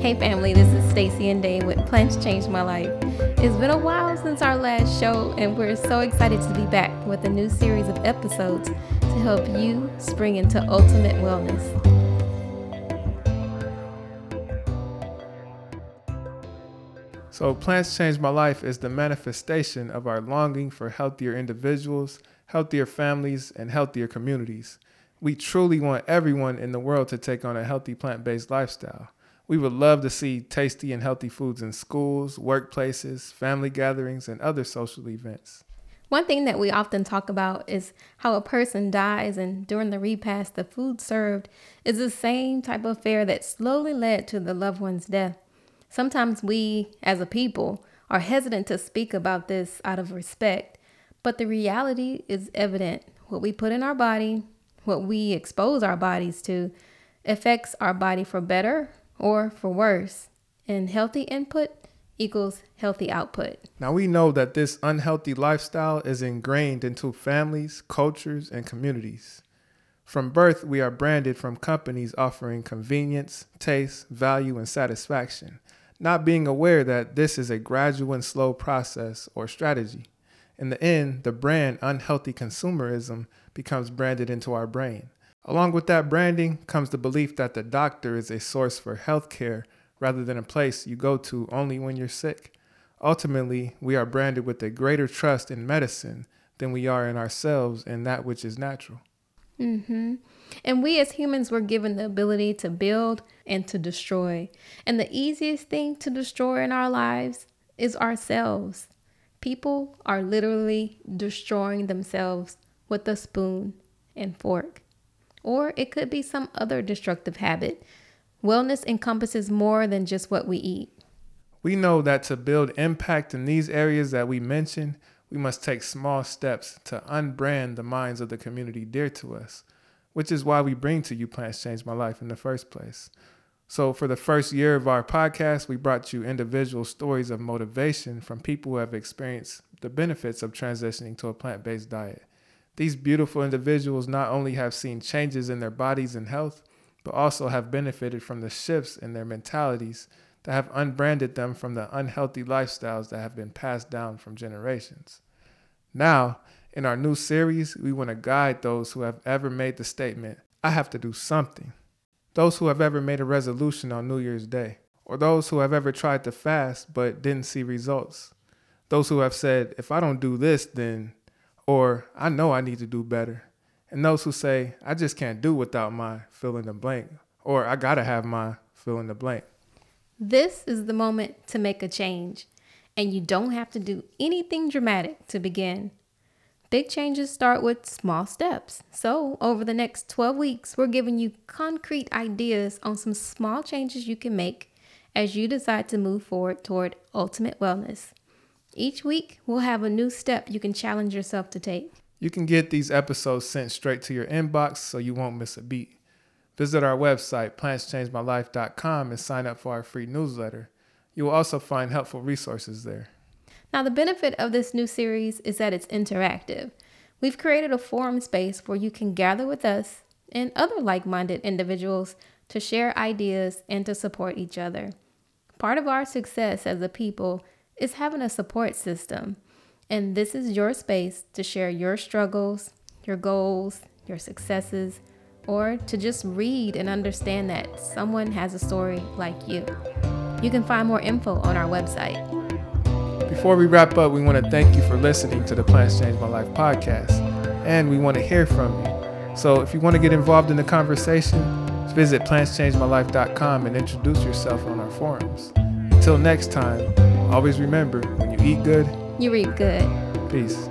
Hey family, this is Stacy and Dane with Plants Changed My Life. It's been a while since our last show, and we're so excited to be back with a new series of episodes to help you spring into ultimate wellness. So, Plants Changed My Life is the manifestation of our longing for healthier individuals, healthier families, and healthier communities. We truly want everyone in the world to take on a healthy plant based lifestyle. We would love to see tasty and healthy foods in schools, workplaces, family gatherings, and other social events. One thing that we often talk about is how a person dies, and during the repast, the food served is the same type of fare that slowly led to the loved one's death. Sometimes we, as a people, are hesitant to speak about this out of respect, but the reality is evident. What we put in our body, what we expose our bodies to, affects our body for better or for worse. And healthy input equals healthy output. Now, we know that this unhealthy lifestyle is ingrained into families, cultures, and communities. From birth, we are branded from companies offering convenience, taste, value, and satisfaction, not being aware that this is a gradual and slow process or strategy. In the end, the brand unhealthy consumerism becomes branded into our brain. Along with that branding comes the belief that the doctor is a source for health care rather than a place you go to only when you're sick. Ultimately, we are branded with a greater trust in medicine than we are in ourselves and that which is natural. Mm-hmm. And we as humans were given the ability to build and to destroy. And the easiest thing to destroy in our lives is ourselves. People are literally destroying themselves with a spoon and fork or it could be some other destructive habit. Wellness encompasses more than just what we eat. We know that to build impact in these areas that we mentioned, we must take small steps to unbrand the minds of the community dear to us, which is why we bring to you Plants Change My Life in the first place. So, for the first year of our podcast, we brought you individual stories of motivation from people who have experienced the benefits of transitioning to a plant based diet. These beautiful individuals not only have seen changes in their bodies and health, but also have benefited from the shifts in their mentalities that have unbranded them from the unhealthy lifestyles that have been passed down from generations. Now, in our new series, we want to guide those who have ever made the statement, I have to do something. Those who have ever made a resolution on New Year's Day, or those who have ever tried to fast but didn't see results. Those who have said, if I don't do this, then or I know I need to do better. And those who say, I just can't do without my fill in the blank, or I gotta have my fill in the blank. This is the moment to make a change, and you don't have to do anything dramatic to begin. Big changes start with small steps. So, over the next 12 weeks, we're giving you concrete ideas on some small changes you can make as you decide to move forward toward ultimate wellness. Each week, we'll have a new step you can challenge yourself to take. You can get these episodes sent straight to your inbox so you won't miss a beat. Visit our website, plantschangemylife.com, and sign up for our free newsletter. You will also find helpful resources there. Now, the benefit of this new series is that it's interactive. We've created a forum space where you can gather with us and other like minded individuals to share ideas and to support each other. Part of our success as a people is having a support system. And this is your space to share your struggles, your goals, your successes, or to just read and understand that someone has a story like you. You can find more info on our website. Before we wrap up, we want to thank you for listening to the Plants Change My Life podcast. And we want to hear from you. So if you want to get involved in the conversation, visit plantschangemylife.com and introduce yourself on our forums. Until next time, Always remember when you eat good, you reap good. Peace.